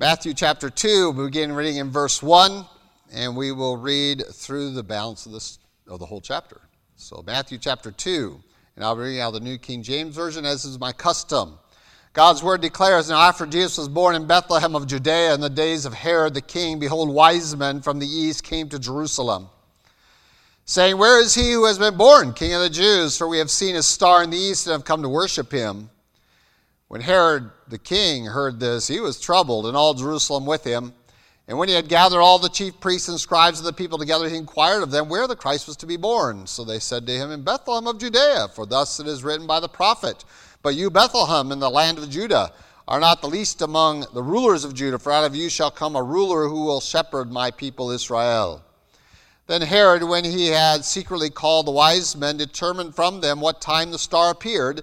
Matthew chapter 2, we begin reading in verse 1, and we will read through the balance of, this, of the whole chapter. So, Matthew chapter 2, and I'll be reading out the New King James Version, as is my custom. God's word declares Now, after Jesus was born in Bethlehem of Judea in the days of Herod the king, behold, wise men from the east came to Jerusalem, saying, Where is he who has been born, King of the Jews? For we have seen his star in the east and have come to worship him. When Herod the king heard this, he was troubled, and all Jerusalem with him. And when he had gathered all the chief priests and scribes of the people together, he inquired of them where the Christ was to be born. So they said to him, In Bethlehem of Judea, for thus it is written by the prophet. But you, Bethlehem, in the land of Judah, are not the least among the rulers of Judah, for out of you shall come a ruler who will shepherd my people Israel. Then Herod, when he had secretly called the wise men, determined from them what time the star appeared.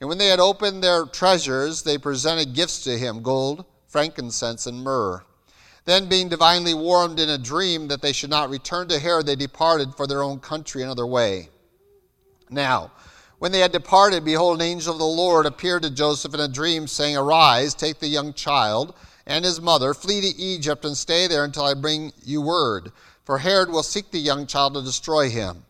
And when they had opened their treasures, they presented gifts to him gold, frankincense, and myrrh. Then, being divinely warned in a dream that they should not return to Herod, they departed for their own country another way. Now, when they had departed, behold, an angel of the Lord appeared to Joseph in a dream, saying, Arise, take the young child and his mother, flee to Egypt, and stay there until I bring you word. For Herod will seek the young child to destroy him.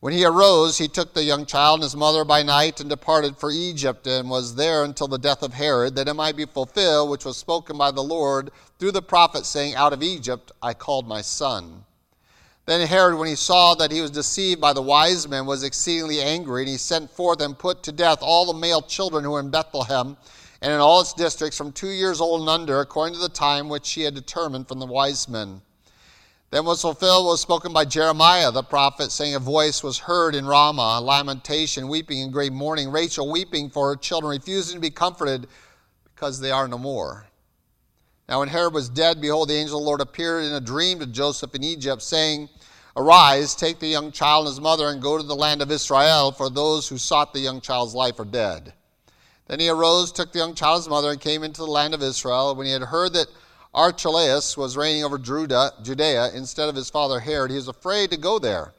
When he arose, he took the young child and his mother by night and departed for Egypt, and was there until the death of Herod, that it might be fulfilled which was spoken by the Lord through the prophet, saying, Out of Egypt I called my son. Then Herod, when he saw that he was deceived by the wise men, was exceedingly angry, and he sent forth and put to death all the male children who were in Bethlehem and in all its districts from two years old and under, according to the time which he had determined from the wise men. Then was fulfilled what was spoken by Jeremiah the prophet, saying, A voice was heard in Ramah, lamentation, weeping and great mourning, Rachel weeping for her children, refusing to be comforted because they are no more. Now, when Herod was dead, behold, the angel of the Lord appeared in a dream to Joseph in Egypt, saying, Arise, take the young child and his mother, and go to the land of Israel, for those who sought the young child's life are dead. Then he arose, took the young child's mother, and came into the land of Israel. When he had heard that Archelaus was reigning over Judea instead of his father Herod. He was afraid to go there.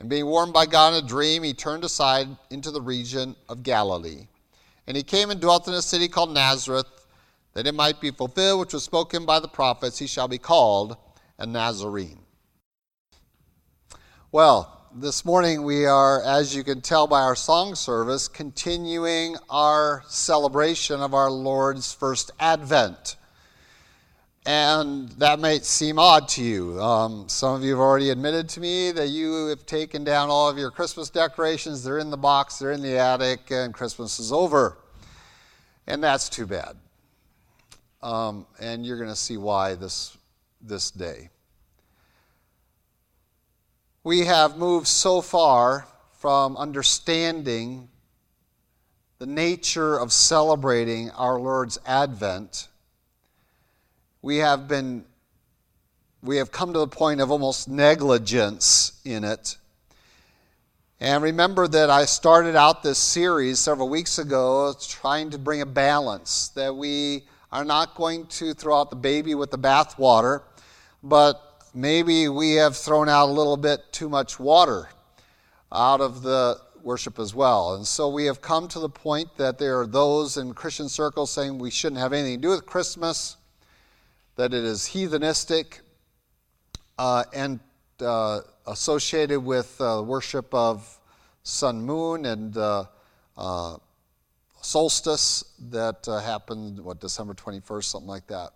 And being warned by God in a dream, he turned aside into the region of Galilee. And he came and dwelt in a city called Nazareth, that it might be fulfilled which was spoken by the prophets, he shall be called a Nazarene. Well, this morning we are, as you can tell by our song service, continuing our celebration of our Lord's first advent. And that might seem odd to you. Um, some of you have already admitted to me that you have taken down all of your Christmas decorations. They're in the box, they're in the attic, and Christmas is over. And that's too bad. Um, and you're going to see why this, this day. We have moved so far from understanding the nature of celebrating our Lord's advent we have been we have come to the point of almost negligence in it. And remember that I started out this series several weeks ago trying to bring a balance, that we are not going to throw out the baby with the bathwater, but maybe we have thrown out a little bit too much water out of the worship as well. And so we have come to the point that there are those in Christian circles saying we shouldn't have anything to do with Christmas that it is heathenistic uh, and uh, associated with uh, worship of sun, moon, and uh, uh, solstice that uh, happened, what, December 21st, something like that.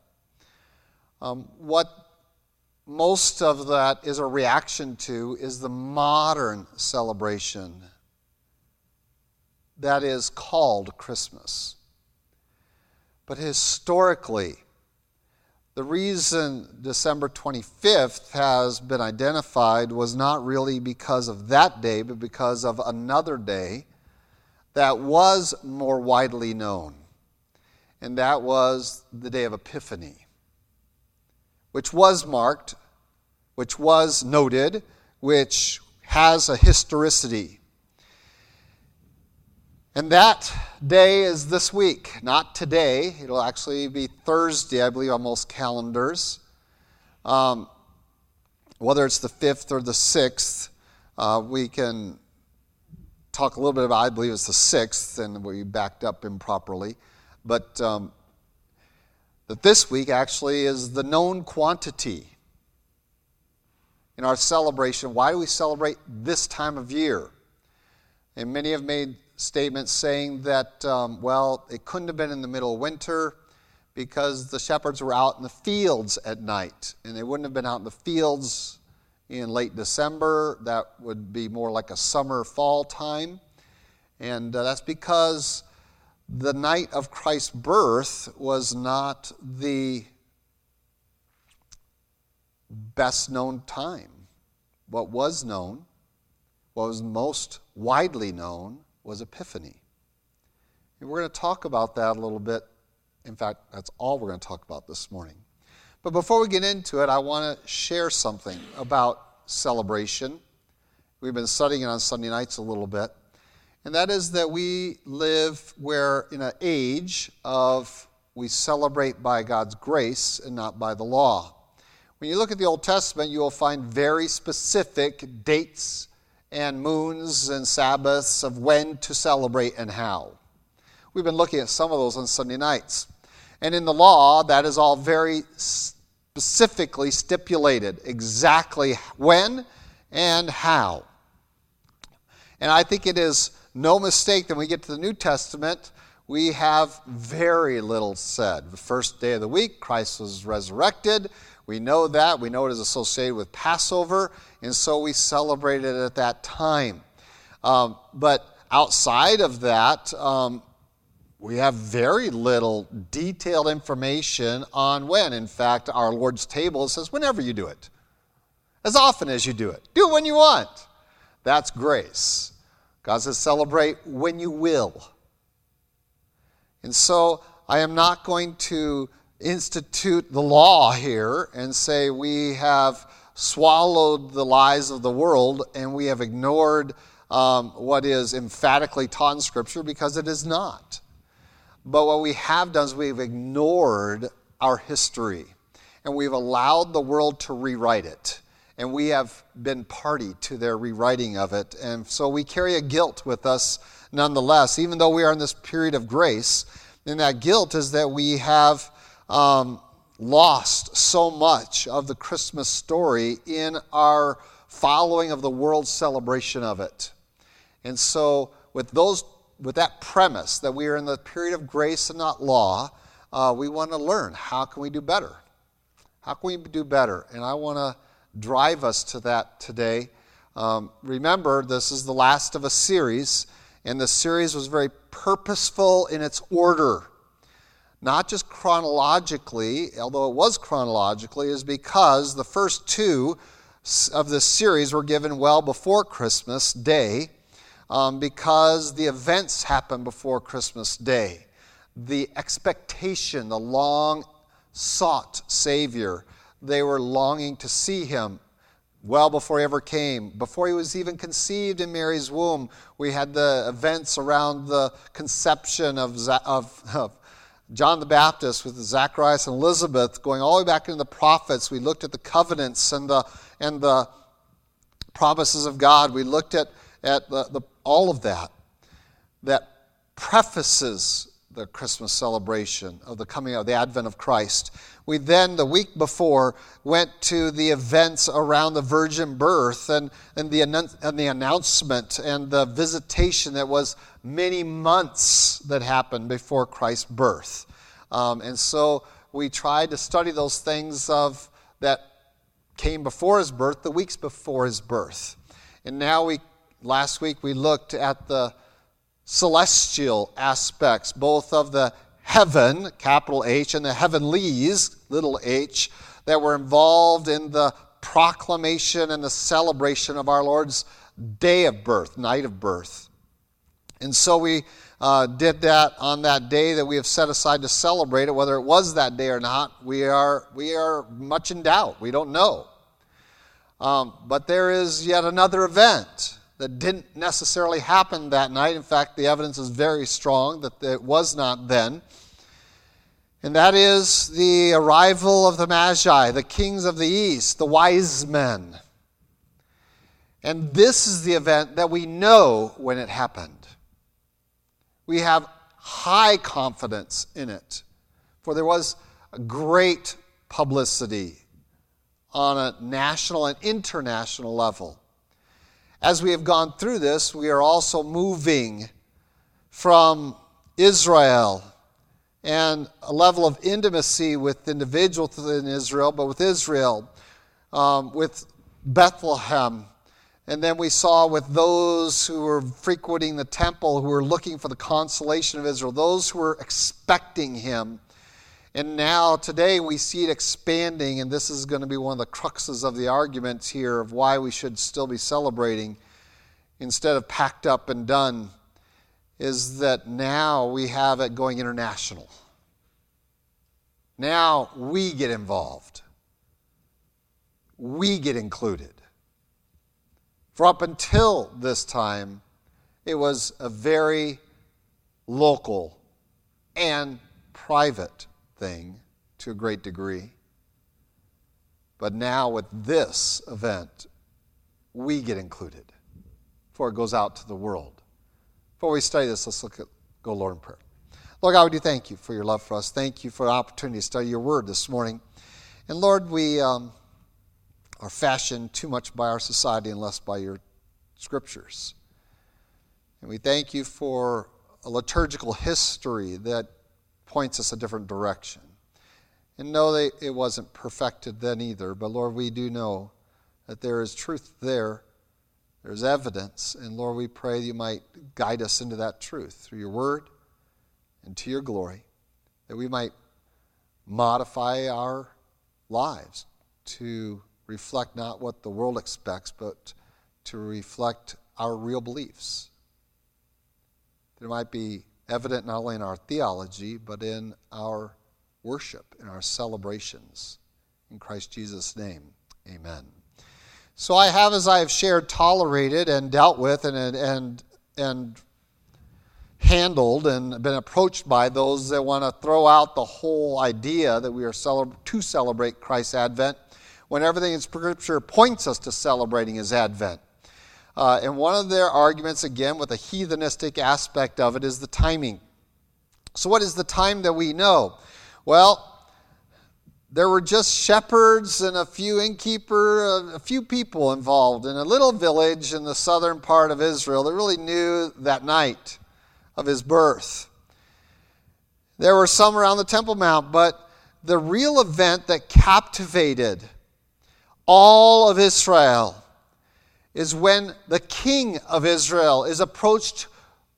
Um, what most of that is a reaction to is the modern celebration that is called Christmas. But historically, the reason December 25th has been identified was not really because of that day, but because of another day that was more widely known, and that was the day of Epiphany, which was marked, which was noted, which has a historicity. And that day is this week, not today. It'll actually be Thursday, I believe, on most calendars. Um, whether it's the 5th or the 6th, uh, we can talk a little bit about, I believe it's the 6th, and we backed up improperly. But um, that this week actually is the known quantity in our celebration. Why do we celebrate this time of year? And many have made statements saying that, um, well, it couldn't have been in the middle of winter because the shepherds were out in the fields at night, and they wouldn't have been out in the fields in late December. That would be more like a summer fall time. And uh, that's because the night of Christ's birth was not the best known time. What was known, what was most widely known, was Epiphany. And we're going to talk about that a little bit. In fact, that's all we're going to talk about this morning. But before we get into it, I want to share something about celebration. We've been studying it on Sunday nights a little bit and that is that we live where in an age of we celebrate by God's grace and not by the law. When you look at the Old Testament, you will find very specific dates and moons and Sabbaths of when to celebrate and how. We've been looking at some of those on Sunday nights. And in the law, that is all very specifically stipulated exactly when and how. And I think it is no mistake, that when we get to the New Testament, we have very little said. The first day of the week, Christ was resurrected. We know that. We know it is associated with Passover, and so we celebrate it at that time. Um, but outside of that, um, we have very little detailed information on when. In fact, our Lord's table says, whenever you do it, as often as you do it, do it when you want. That's grace. God says, celebrate when you will. And so I am not going to institute the law here and say we have swallowed the lies of the world and we have ignored um, what is emphatically taught in Scripture because it is not. But what we have done is we've ignored our history and we've allowed the world to rewrite it and we have been party to their rewriting of it. And so we carry a guilt with us nonetheless, even though we are in this period of grace. And that guilt is that we have um, lost so much of the Christmas story in our following of the world's celebration of it. And so, with those, with that premise that we are in the period of grace and not law, uh, we want to learn how can we do better. How can we do better? And I want to drive us to that today. Um, remember, this is the last of a series, and the series was very purposeful in its order. Not just chronologically, although it was chronologically, is because the first two of this series were given well before Christmas Day, um, because the events happened before Christmas Day. The expectation, the long sought Savior, they were longing to see him well before he ever came. Before he was even conceived in Mary's womb, we had the events around the conception of, of, of John the Baptist with Zacharias and Elizabeth, going all the way back into the prophets. We looked at the covenants and the, and the promises of God. We looked at, at the, the, all of that that prefaces the Christmas celebration of the coming of the advent of Christ. We then, the week before, went to the events around the virgin birth and, and, the, and the announcement and the visitation that was many months that happened before Christ's birth. Um, and so we tried to study those things of that came before his birth, the weeks before his birth. And now we, last week, we looked at the celestial aspects, both of the heaven, capital H, and the heavenlies, little h, that were involved in the proclamation and the celebration of our Lord's day of birth, night of birth. And so we uh, did that on that day that we have set aside to celebrate it, whether it was that day or not, we are, we are much in doubt. We don't know. Um, but there is yet another event that didn't necessarily happen that night. In fact, the evidence is very strong that it was not then. And that is the arrival of the Magi, the kings of the East, the wise men. And this is the event that we know when it happened. We have high confidence in it, for there was great publicity on a national and international level. As we have gone through this, we are also moving from Israel and a level of intimacy with individuals in Israel, but with Israel, um, with Bethlehem. And then we saw with those who were frequenting the temple, who were looking for the consolation of Israel, those who were expecting him. And now, today, we see it expanding, and this is going to be one of the cruxes of the arguments here of why we should still be celebrating instead of packed up and done, is that now we have it going international. Now we get involved, we get included. For up until this time, it was a very local and private thing to a great degree. But now, with this event, we get included, for it goes out to the world. Before we study this, let's look at go Lord in prayer. Lord God, we do thank you for your love for us. Thank you for the opportunity to study your word this morning. And Lord, we um, are fashioned too much by our society and less by your scriptures. And we thank you for a liturgical history that points us a different direction. And know that it wasn't perfected then either, but Lord, we do know that there is truth there. There's evidence. And Lord, we pray that you might guide us into that truth through your word and to your glory, that we might modify our lives to reflect not what the world expects, but to reflect our real beliefs. It might be evident not only in our theology, but in our worship, in our celebrations. In Christ Jesus' name, amen. So I have, as I have shared, tolerated and dealt with and, and, and handled and been approached by those that want to throw out the whole idea that we are to celebrate Christ's advent when everything in Scripture points us to celebrating his advent. Uh, and one of their arguments, again, with a heathenistic aspect of it, is the timing. So, what is the time that we know? Well, there were just shepherds and a few innkeeper, a few people involved in a little village in the southern part of Israel that really knew that night of his birth. There were some around the Temple Mount, but the real event that captivated all of Israel is when the king of Israel is approached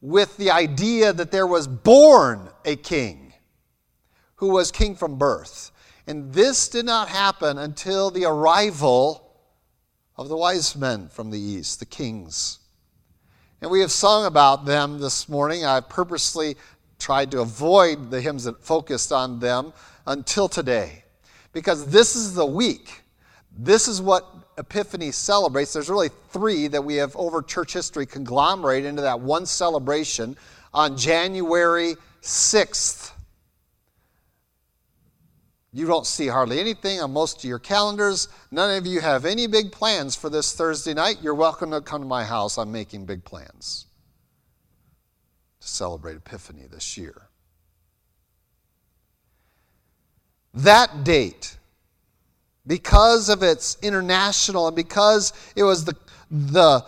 with the idea that there was born a king who was king from birth. And this did not happen until the arrival of the wise men from the east, the kings. And we have sung about them this morning. I've purposely tried to avoid the hymns that focused on them until today. Because this is the week. This is what Epiphany celebrates. There's really three that we have over church history conglomerate into that one celebration on January 6th. You don't see hardly anything on most of your calendars. None of you have any big plans for this Thursday night. You're welcome to come to my house. I'm making big plans to celebrate Epiphany this year. That date, because of its international and because it was the, the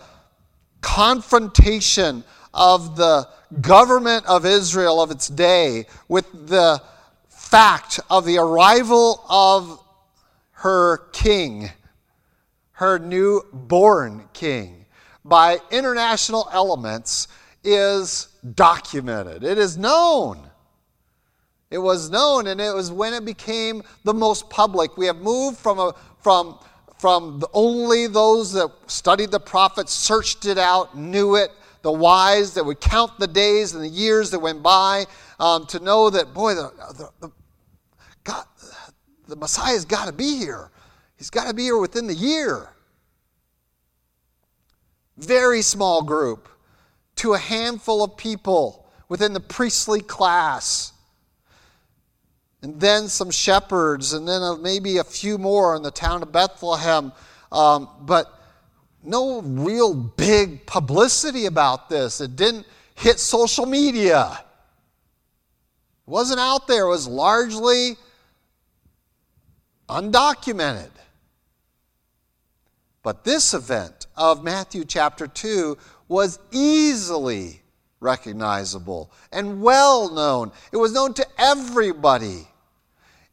confrontation of the government of Israel of its day with the fact of the arrival of her king, her new-born king, by international elements is documented. It is known. It was known, and it was when it became the most public. We have moved from, a, from, from only those that studied the prophets, searched it out, knew it, the wise that would count the days and the years that went by um, to know that, boy, the, the, the, God, the Messiah's got to be here. He's got to be here within the year. Very small group to a handful of people within the priestly class. And then some shepherds, and then maybe a few more in the town of Bethlehem. Um, but no real big publicity about this. It didn't hit social media. It wasn't out there. It was largely undocumented. But this event of Matthew chapter 2 was easily recognizable and well known. It was known to everybody.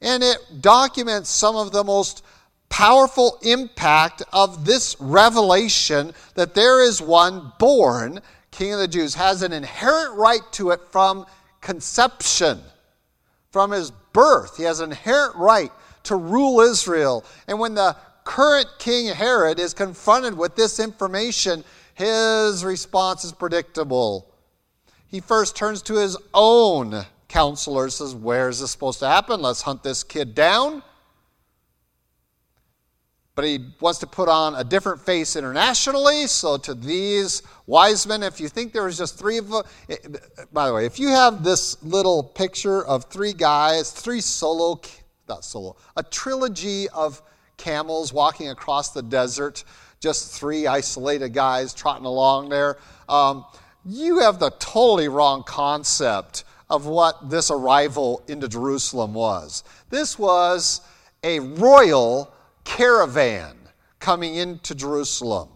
And it documents some of the most powerful impact of this revelation that there is one born, King of the Jews, has an inherent right to it from conception, from his birth. He has an inherent right to rule Israel. And when the current King Herod is confronted with this information, his response is predictable. He first turns to his own counselors, says, Where is this supposed to happen? Let's hunt this kid down but he wants to put on a different face internationally. So, to these wise men, if you think there was just three of them, eh, by the way, if you have this little picture of three guys, three solo, not solo, a trilogy of camels walking across the desert, just three isolated guys trotting along there, um, you have the totally wrong concept of what this arrival into Jerusalem was. This was a royal caravan coming into Jerusalem.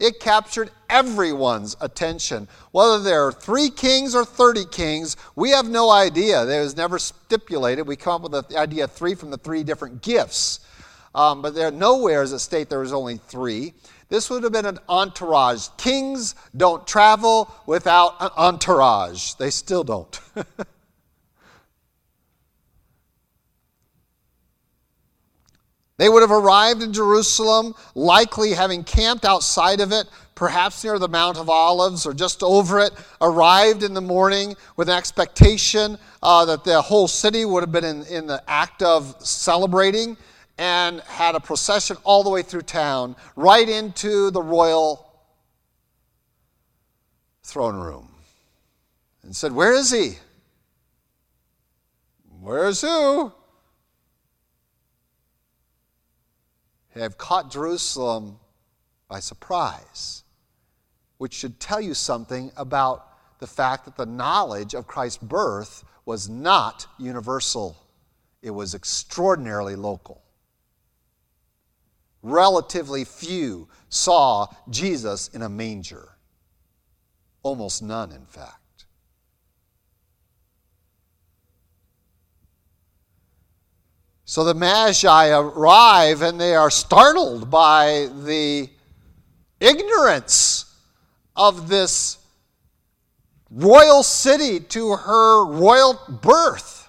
It captured everyone's attention. Whether there are three kings or 30 kings, we have no idea. There was never stipulated. We come up with the idea of three from the three different gifts. Um, but there nowhere does it state there was only three. This would have been an entourage. Kings don't travel without an entourage. They still don't. They would have arrived in Jerusalem, likely having camped outside of it, perhaps near the Mount of Olives or just over it, arrived in the morning with an expectation uh, that the whole city would have been in, in the act of celebrating and had a procession all the way through town, right into the royal throne room. And said, Where is he? Where's who? have caught Jerusalem by surprise, which should tell you something about the fact that the knowledge of Christ's birth was not universal, it was extraordinarily local. Relatively few saw Jesus in a manger, almost none, in fact. So the Magi arrive and they are startled by the ignorance of this royal city to her royal birth.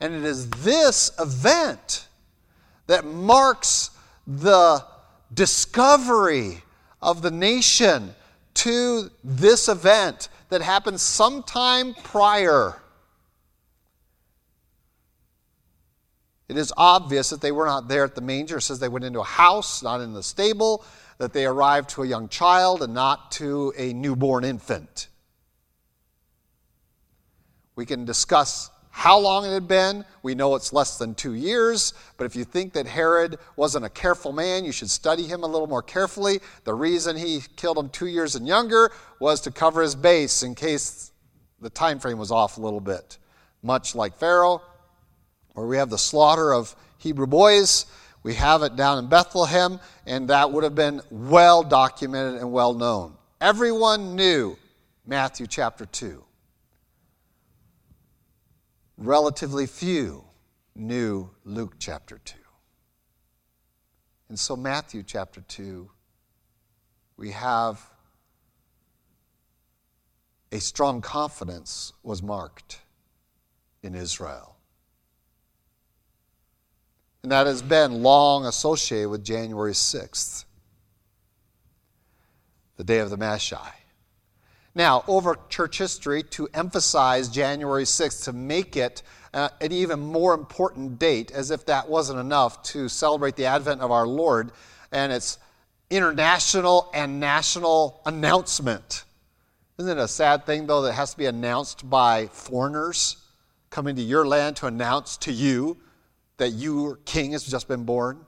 And it is this event that marks the discovery of the nation to this event that happened sometime prior It is obvious that they were not there at the manger. It says they went into a house, not in the stable, that they arrived to a young child and not to a newborn infant. We can discuss how long it had been. We know it's less than two years, but if you think that Herod wasn't a careful man, you should study him a little more carefully. The reason he killed him two years and younger was to cover his base in case the time frame was off a little bit. Much like Pharaoh, where we have the slaughter of Hebrew boys. We have it down in Bethlehem, and that would have been well documented and well known. Everyone knew Matthew chapter 2. Relatively few knew Luke chapter 2. And so, Matthew chapter 2, we have a strong confidence was marked in Israel. And that has been long associated with January 6th, the day of the Magi. Now, over church history, to emphasize January 6th, to make it uh, an even more important date, as if that wasn't enough to celebrate the advent of our Lord and its international and national announcement. Isn't it a sad thing, though, that has to be announced by foreigners coming to your land to announce to you that your king has just been born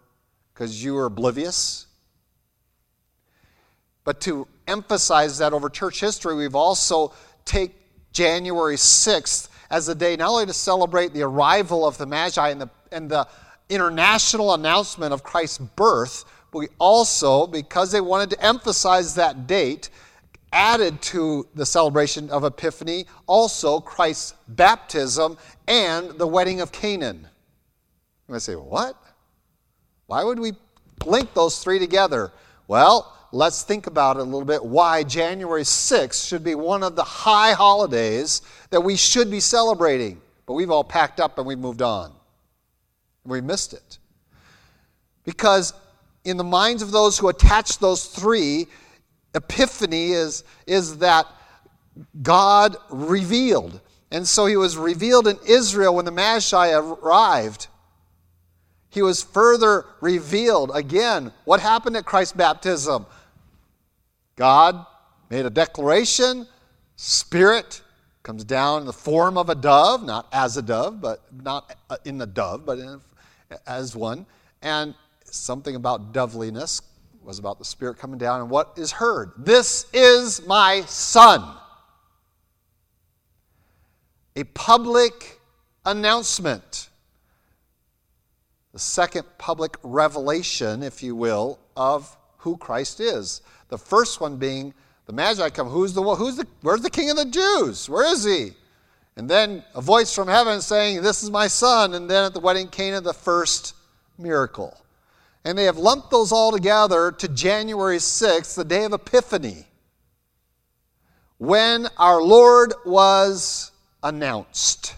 because you were oblivious? But to emphasize that over church history, we've also take January 6th as a day not only to celebrate the arrival of the Magi and the, and the international announcement of Christ's birth, but we also, because they wanted to emphasize that date, added to the celebration of Epiphany also Christ's baptism and the wedding of Cana. You might say, what? Why would we link those three together? Well, let's think about it a little bit why January 6th should be one of the high holidays that we should be celebrating. But we've all packed up and we've moved on. We missed it. Because in the minds of those who attach those three, Epiphany is, is that God revealed. And so he was revealed in Israel when the Magi arrived. He was further revealed. Again, what happened at Christ's baptism? God made a declaration, Spirit comes down in the form of a dove, not as a dove, but not uh, in the dove, but as one. And something about doveliness was about the Spirit coming down. And what is heard? This is my Son. A public announcement. The second public revelation, if you will, of who Christ is. The first one being the Magi come. Who's the who's the where's the King of the Jews? Where is he? And then a voice from heaven saying, This is my son. And then at the wedding Cana, the first miracle. And they have lumped those all together to January 6th, the day of Epiphany, when our Lord was announced.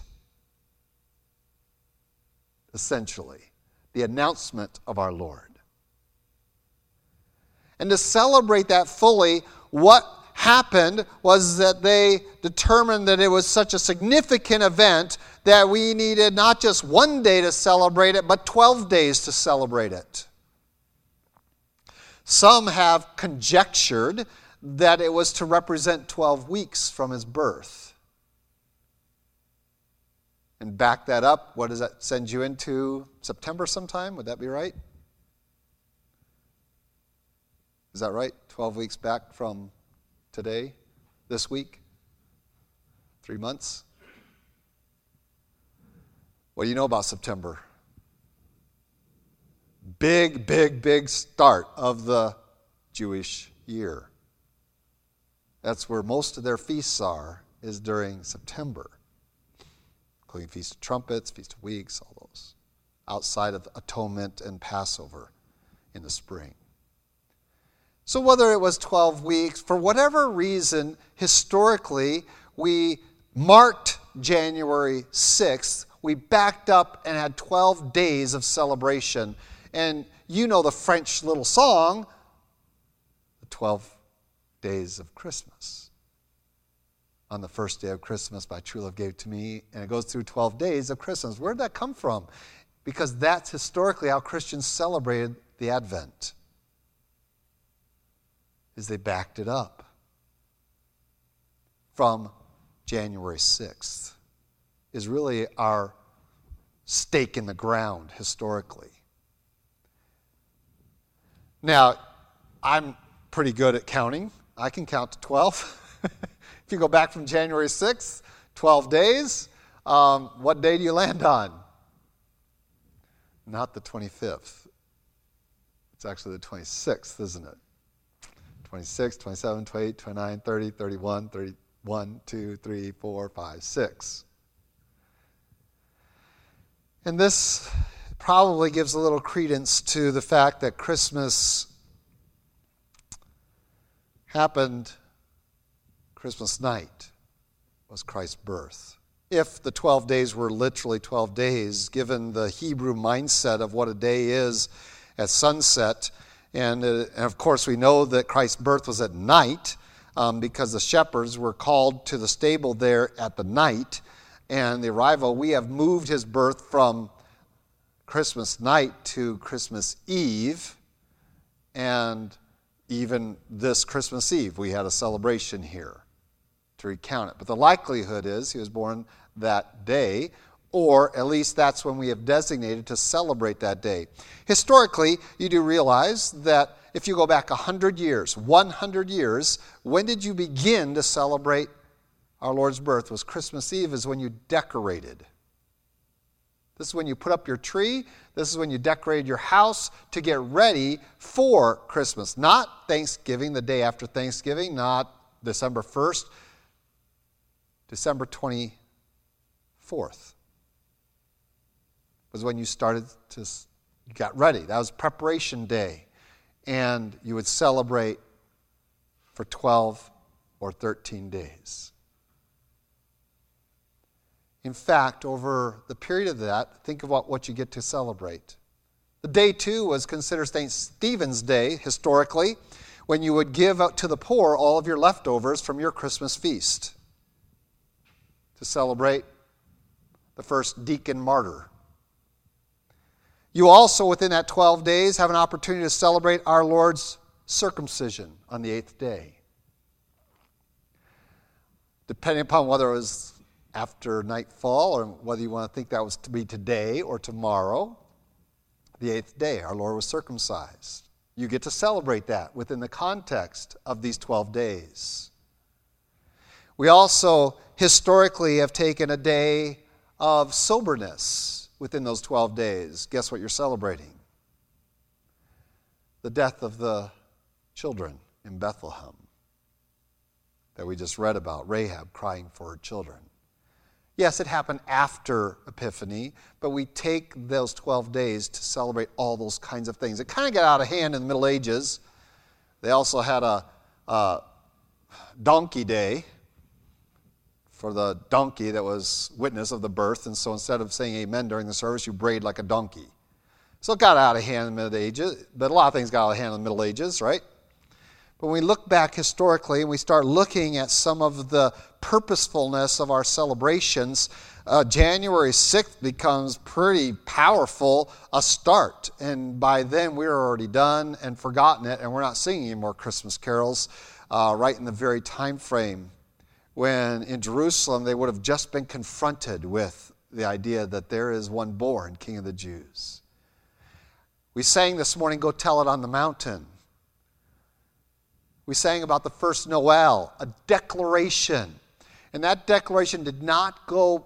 Essentially, the announcement of our Lord. And to celebrate that fully, what happened was that they determined that it was such a significant event that we needed not just one day to celebrate it, but 12 days to celebrate it. Some have conjectured that it was to represent 12 weeks from his birth. And back that up, what does that send you into? September sometime? Would that be right? Is that right? 12 weeks back from today, this week? Three months? What do you know about September? Big, big, big start of the Jewish year. That's where most of their feasts are, is during September, including Feast of Trumpets, Feast of Weeks, all those, outside of Atonement and Passover in the spring. So, whether it was 12 weeks, for whatever reason, historically, we marked January 6th. We backed up and had 12 days of celebration. And you know the French little song, The 12 Days of Christmas. On the first day of Christmas, my true love gave to me, and it goes through 12 days of Christmas. Where did that come from? Because that's historically how Christians celebrated the Advent is they backed it up from January 6th, is really our stake in the ground historically. Now, I'm pretty good at counting. I can count to 12. if you go back from January 6th, 12 days, um, what day do you land on? Not the 25th. It's actually the 26th, isn't it? 26, 27, 28, 29, 30, 31, 31, 2, 3, 4, 5, 6. And this probably gives a little credence to the fact that Christmas happened Christmas night was Christ's birth. If the 12 days were literally 12 days, given the Hebrew mindset of what a day is at sunset, and, uh, and of course, we know that Christ's birth was at night. um, because the shepherds were called to the stable there at the night and the arrival. We have moved his birth from Christmas night to Christmas Eve, and even this Christmas Eve, we had a celebration here to recount it. But the likelihood is he was born that day, or at least that's when we have designated to celebrate that day. Historically, you do realize that if you go back 100 years, 100 years, when did you begin to celebrate our Lord's birth? Was Christmas Eve is when you decorated. This is when you put up your tree. This is when you decorated your house to get ready for Christmas. Not Thanksgiving, the day after Thanksgiving, not December 1st, December 24th was when you started to you got ready. That was preparation day. And you would celebrate for 12 or 13 days. In fact, over the period of that, think about what you get to celebrate. The day two was considered St. Stephen's Day historically, when you would give out to the poor all of your leftovers from your Christmas feast to celebrate the first deacon martyr. You also, within that 12 days, have an opportunity to celebrate our Lord's circumcision on the eighth day. Depending upon whether it was after nightfall, or whether you want to think that was to be today or tomorrow, the eighth day, our Lord was circumcised. You get to celebrate that within the context of these 12 days. We also historically have taken a day of soberness within those 12 days. Guess what you're celebrating? The death of the children in Bethlehem that we just read about, Rahab crying for her children. Yes, it happened after Epiphany, but we take those 12 days to celebrate all those kinds of things. It kind of got out of hand in the Middle Ages. They also had a, a donkey day for the donkey that was witness of the birth, and so instead of saying amen during the service, you brayed like a donkey. So it got out of hand in the Middle Ages, but a lot of things got out of hand in the Middle Ages, right? But when we look back historically and we start looking at some of the purposefulness of our celebrations, uh, January 6th becomes pretty powerful a start. And by then, we're already done and forgotten it, and we're not singing any more Christmas carols uh, right in the very time frame when in Jerusalem they would have just been confronted with the idea that there is one born, King of the Jews. We sang this morning, Go Tell It on the Mountain. We sang about the first Noel, a declaration. And that declaration did not go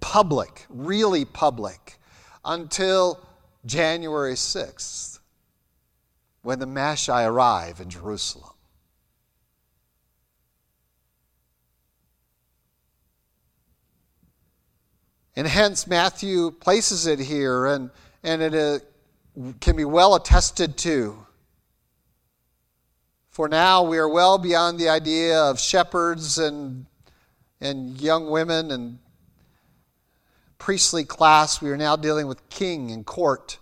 public, really public, until January 6th, when the Magi arrive in Jerusalem. And hence, Matthew places it here, and, and it uh, can be well attested to. For now, we are well beyond the idea of shepherds and, and young women and priestly class. We are now dealing with king and court,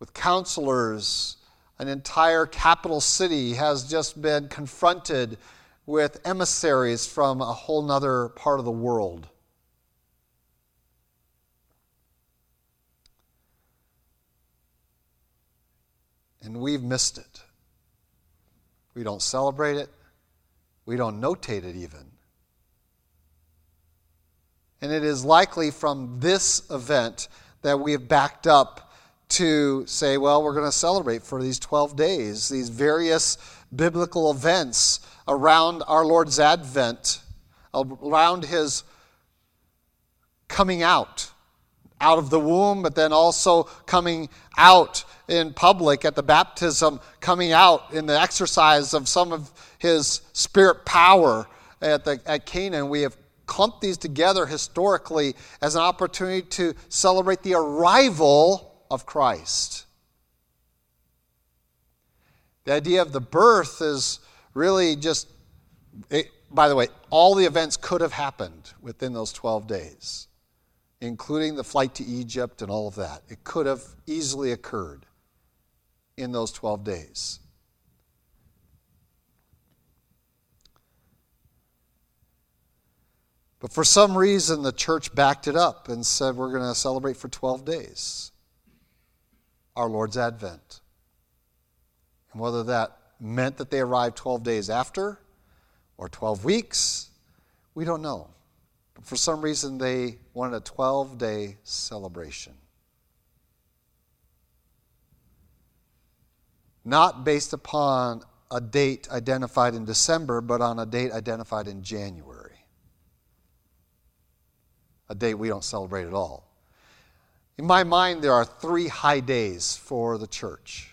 with counselors. An entire capital city has just been confronted with emissaries from a whole other part of the world. And we've missed it. We don't celebrate it, we don't notate it even. And it is likely from this event that we have backed up to say, well, we're going to celebrate for these 12 days, these various biblical events around our Lord's advent, around his coming out, out of the womb, but then also coming out in public at the baptism, coming out in the exercise of some of his spirit power at, the, at Cana. We have clumped these together historically as an opportunity to celebrate the arrival of Christ. The idea of the birth is really just, it, by the way, all the events could have happened within those 12 days, including the flight to Egypt and all of that. It could have easily occurred in those 12 days. But for some reason, the church backed it up and said, We're going to celebrate for 12 days our Lord's advent. And whether that meant that they arrived 12 days after or 12 weeks, we don't know. For some reason, they wanted a 12 day celebration. Not based upon a date identified in December, but on a date identified in January. A date we don't celebrate at all. In my mind, there are three high days for the church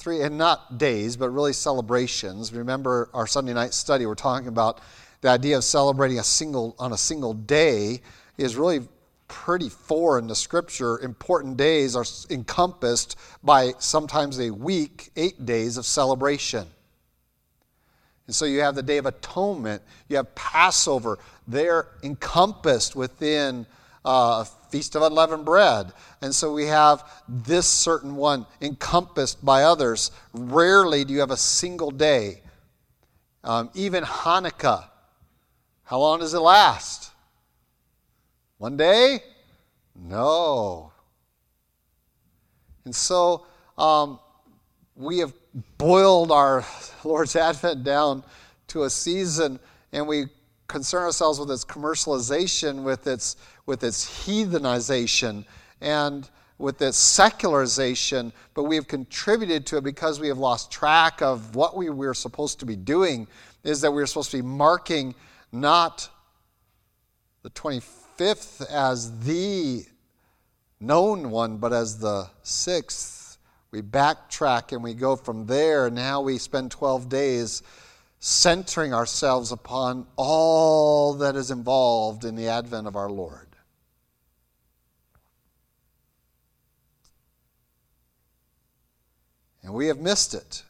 three, and not days, but really celebrations. Remember our Sunday night study, we're talking about the idea of celebrating a single on a single day is really pretty foreign to Scripture. Important days are encompassed by sometimes a week, eight days of celebration. And so you have the Day of Atonement, you have Passover. They're encompassed within uh, Feast of Unleavened Bread. And so we have this certain one encompassed by others. Rarely do you have a single day. Um, even Hanukkah, how long does it last? One day? No. And so um, we have boiled our Lord's Advent down to a season and we concern ourselves with its commercialization, with its, with its heathenization, and with its secularization, but we have contributed to it because we have lost track of what we were supposed to be doing, is that we are supposed to be marking not the 25th as the known one, but as the sixth. We backtrack and we go from there. Now we spend 12 days centering ourselves upon all that is involved in the advent of our Lord. And we have missed it.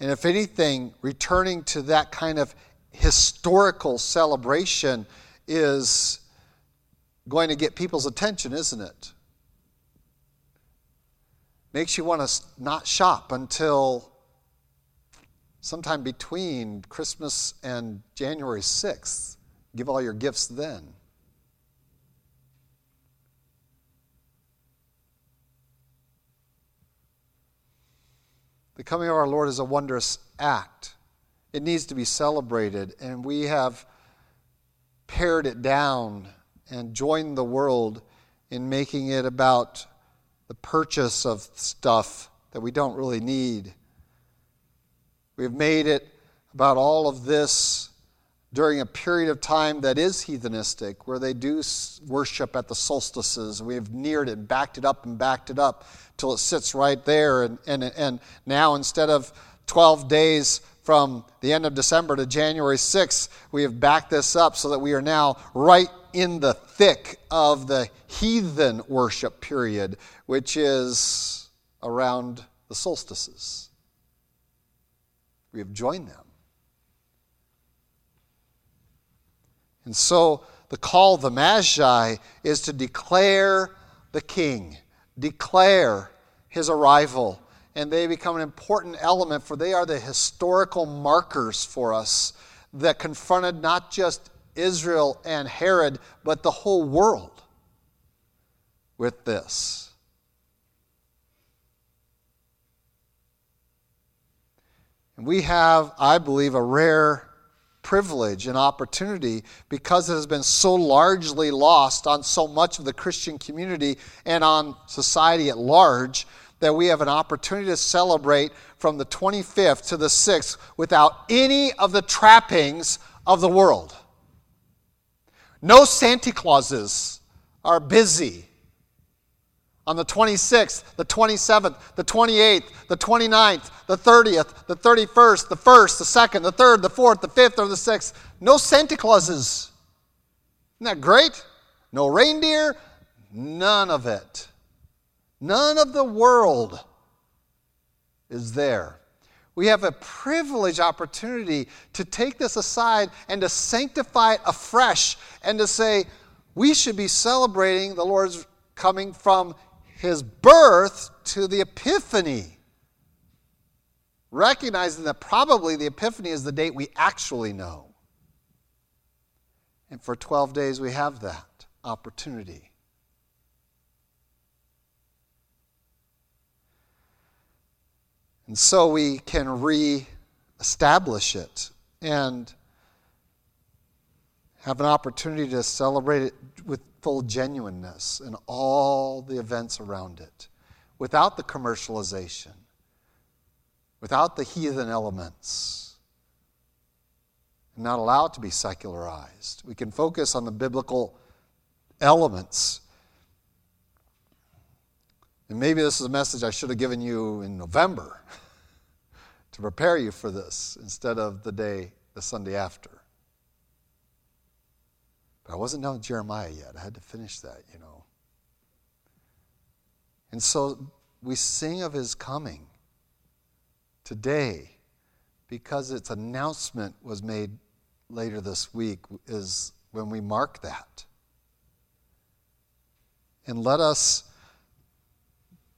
And if anything, returning to that kind of historical celebration is going to get people's attention, isn't it? Makes you want to not shop until sometime between Christmas and January 6th. Give all your gifts then. The coming of our Lord is a wondrous act. It needs to be celebrated, and we have pared it down and joined the world in making it about the purchase of stuff that we don't really need We've made it about all of this during a period of time that is heathenistic, where they do worship at the solstices. We've neared it, backed it up, and backed it up till it sits right there. And, and, and now, instead of 12 days from the end of December to January 6th, we have backed this up so that we are now right in the thick of the heathen worship period, which is around the solstices. We have joined them. And so the call of the Magi is to declare the king, declare his arrival. And they become an important element, for they are the historical markers for us that confronted not just Israel and Herod, but the whole world with this. And we have, I believe, a rare privilege and opportunity because it has been so largely lost on so much of the Christian community and on society at large that we have an opportunity to celebrate from the 25th to the 6th without any of the trappings of the world. No Santa Clauses are busy on the 26th, the 27th, the 28th, the 29th, the 30th, the 31st, the 1st, the 2nd, the 3rd, the 4th, the 5th, or the 6th. No Santa Clauses. Isn't that great? No reindeer, none of it. None of the world is there. We have a privileged opportunity to take this aside and to sanctify it afresh and to say, we should be celebrating the Lord's coming from his birth to the epiphany. recognizing that probably the Epiphany is the date we actually know. And for 12 days, we have that opportunity. And so we can re establish it and have an opportunity to celebrate it with full genuineness and all the events around it without the commercialization, without the heathen elements, and not allow it to be secularized. We can focus on the biblical elements. And maybe this is a message I should have given you in November to prepare you for this instead of the day, the Sunday after. But I wasn't done with Jeremiah yet. I had to finish that, you know. And so we sing of his coming today because its announcement was made later this week, is when we mark that. And let us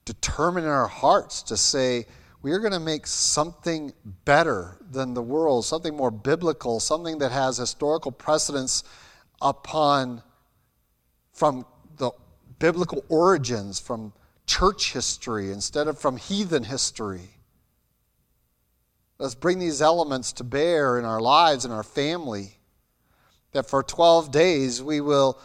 determine in our hearts to say, we are going to make something better than the world, something more biblical, something that has historical precedence upon from the biblical origins, from church history instead of from heathen history. Let's bring these elements to bear in our lives and our family. That for 12 days we will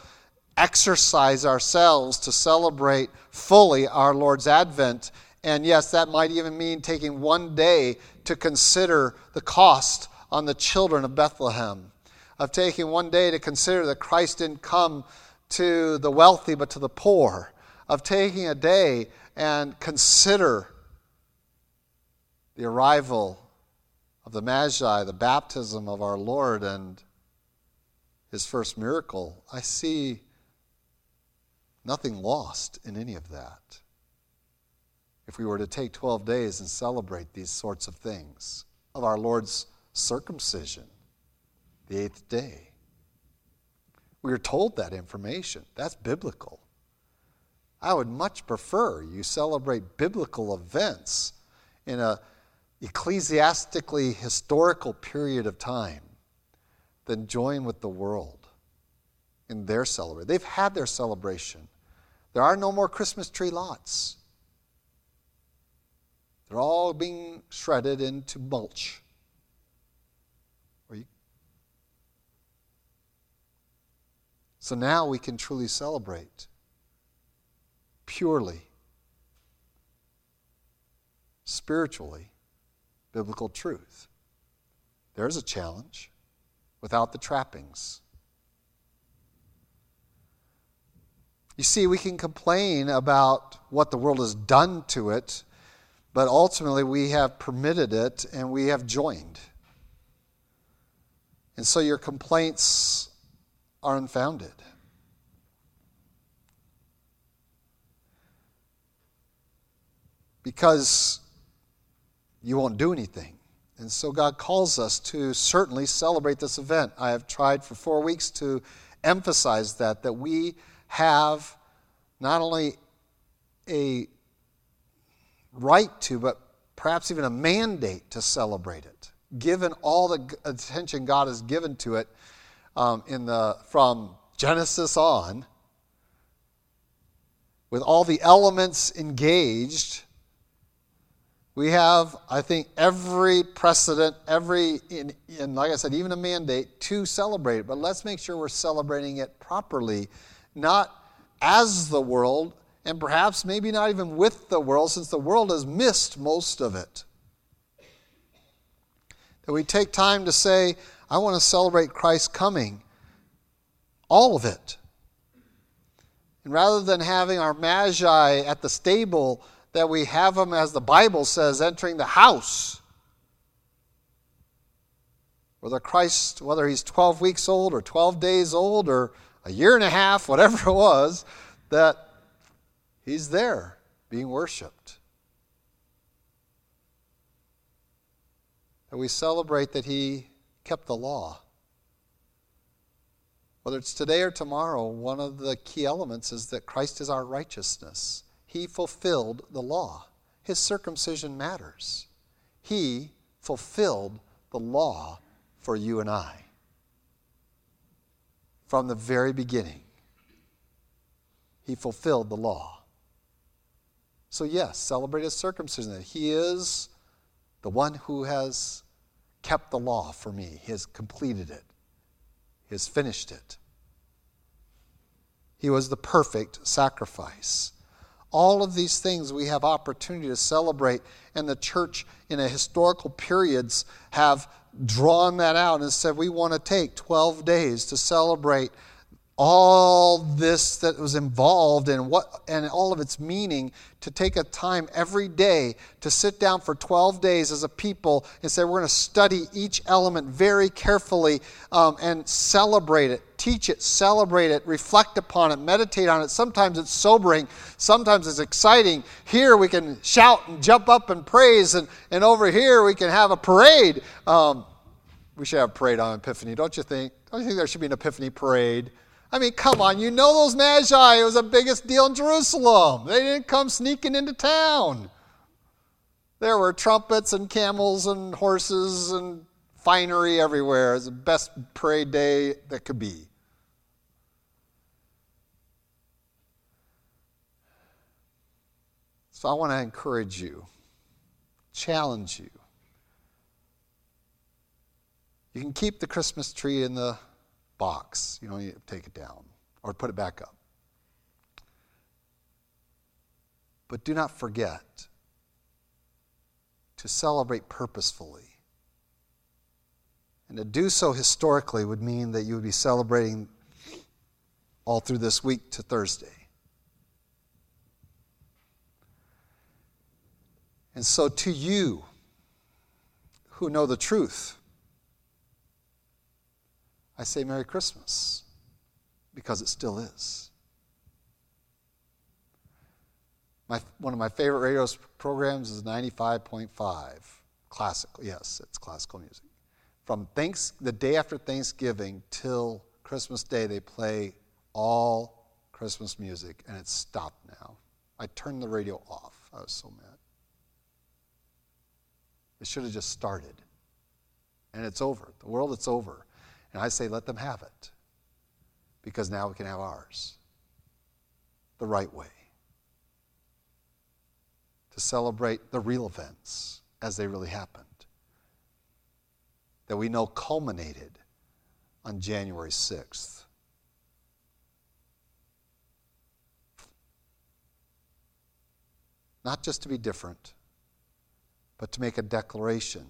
exercise ourselves to celebrate fully our Lord's advent and yes, that might even mean taking one day to consider the cost on the children of Bethlehem, of taking one day to consider that Christ didn't come to the wealthy but to the poor, of taking a day and consider the arrival of the Magi, the baptism of our Lord, and his first miracle. I see nothing lost in any of that if we were to take 12 days and celebrate these sorts of things of our Lord's circumcision, the eighth day. We are told that information. That's biblical. I would much prefer you celebrate biblical events in a ecclesiastically historical period of time than join with the world in their celebration. They've had their celebration. There are no more Christmas tree lots. They're all being shredded into mulch. So now we can truly celebrate purely, spiritually, biblical truth. There's a challenge without the trappings. You see, we can complain about what the world has done to it but ultimately, we have permitted it and we have joined. And so your complaints are unfounded. Because you won't do anything. And so God calls us to certainly celebrate this event. I have tried for four weeks to emphasize that, that we have not only a right to, but perhaps even a mandate to celebrate it, given all the attention God has given to it um, in the, from Genesis on, with all the elements engaged. We have, I think, every precedent, every, and like I said, even a mandate to celebrate it. But let's make sure we're celebrating it properly, not as the world, and perhaps maybe not even with the world, since the world has missed most of it. That we take time to say, I want to celebrate Christ's coming, all of it. And rather than having our magi at the stable, that we have them, as the Bible says, entering the house. Whether Christ, whether he's 12 weeks old or 12 days old or a year and a half, whatever it was, that He's there being worshiped. And we celebrate that He kept the law. Whether it's today or tomorrow, one of the key elements is that Christ is our righteousness. He fulfilled the law. His circumcision matters. He fulfilled the law for you and I from the very beginning. He fulfilled the law. So, yes, celebrate his circumcision. He is the one who has kept the law for me, he has completed it, he has finished it. He was the perfect sacrifice. All of these things we have opportunity to celebrate, and the church in a historical periods have drawn that out and said we want to take 12 days to celebrate all this that was involved and what and all of its meaning to take a time every day to sit down for 12 days as a people and say we're going to study each element very carefully um, and celebrate it teach it celebrate it reflect upon it meditate on it. Sometimes it's sobering sometimes it's exciting. Here we can shout and jump up and praise and, and over here we can have a parade. Um, we should have a parade on epiphany don't you think? Don't you think there should be an epiphany parade I mean, come on, you know those magi. It was the biggest deal in Jerusalem. They didn't come sneaking into town. There were trumpets and camels and horses and finery everywhere. It was the best parade day that could be. So I want to encourage you, challenge you. You can keep the Christmas tree in the box. You don't need to take it down or put it back up. But do not forget to celebrate purposefully. And to do so historically would mean that you would be celebrating all through this week to Thursday. And so, to you who know the truth, I say Merry Christmas because it still is. My, one of my favorite radio programs is 95.5 classical. Yes, it's classical music. From thanks, the day after Thanksgiving till Christmas Day, they play all Christmas music, and it's stopped now. I turned the radio off. I was so mad. It should have just started. And it's over. The world, it's over. And I say, let them have it because now we can have ours the right way to celebrate the real events as they really happened that we know culminated on January 6th. Not just to be different, but to make a declaration.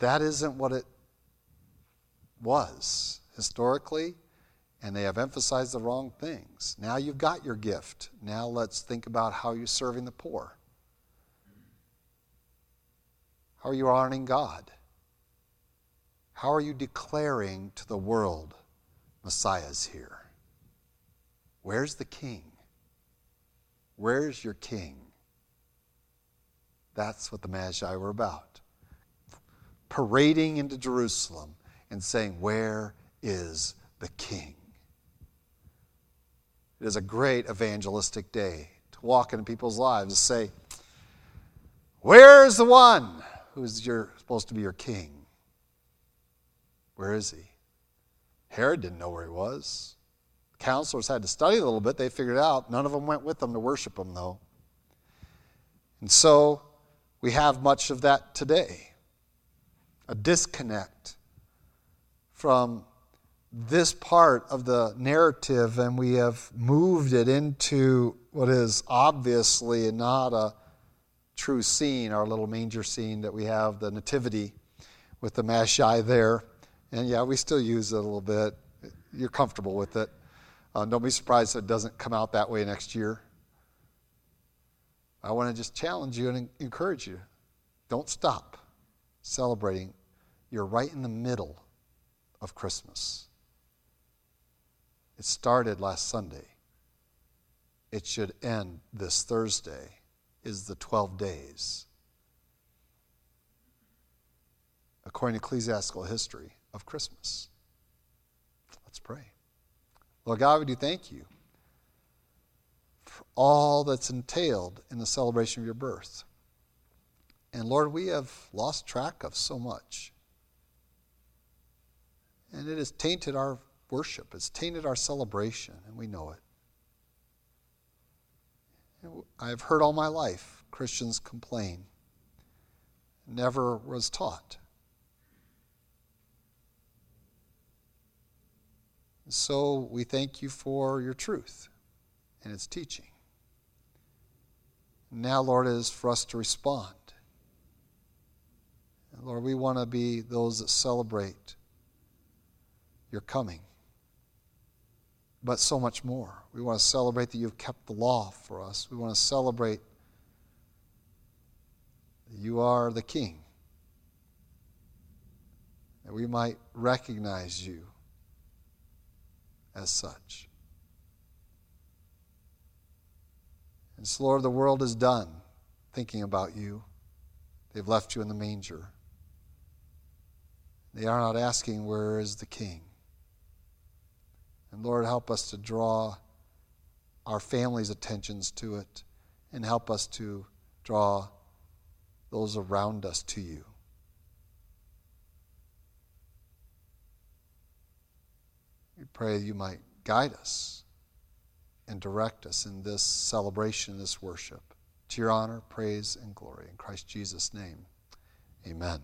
That isn't what it was historically, and they have emphasized the wrong things. Now you've got your gift. Now let's think about how you're serving the poor. How are you honoring God? How are you declaring to the world, Messiah's here? Where's the king? Where's your king? That's what the Magi were about. Parading into Jerusalem and saying, Where is the King? It is a great evangelistic day to walk into people's lives and say, Where's the one who's your, supposed to be your king? Where is he? Herod didn't know where he was. Counselors had to study a little bit. They figured out. None of them went with them to worship him, though. And so we have much of that today a disconnect from this part of the narrative and we have moved it into what is obviously not a true scene, our little manger scene that we have, the Nativity with the Magi there. And yeah, we still use it a little bit. You're comfortable with it. Uh, don't be surprised if it doesn't come out that way next year. I want to just challenge you and encourage you. Don't stop celebrating. You're right in the middle of Christmas. It started last Sunday. It should end this Thursday, is the 12 days. According to ecclesiastical history of Christmas. Let's pray. Lord God, we do thank you for all that's entailed in the celebration of your birth. And Lord, we have lost track of so much. And it has tainted our worship, it's tainted our celebration, and we know it. I've heard all my life Christians complain. Never was taught. So we thank you for your truth and its teaching. Now, Lord, it is for us to respond. Lord, we want to be those that celebrate your coming, but so much more. We want to celebrate that you've kept the law for us. We want to celebrate that you are the King, that we might recognize you as such. And so, Lord, the world is done thinking about you. They've left you in the manger. They are not asking, Where is the King? And Lord, help us to draw our families' attentions to it and help us to draw those around us to you. We pray you might guide us and direct us in this celebration, this worship. To your honor, praise, and glory. In Christ Jesus' name, amen.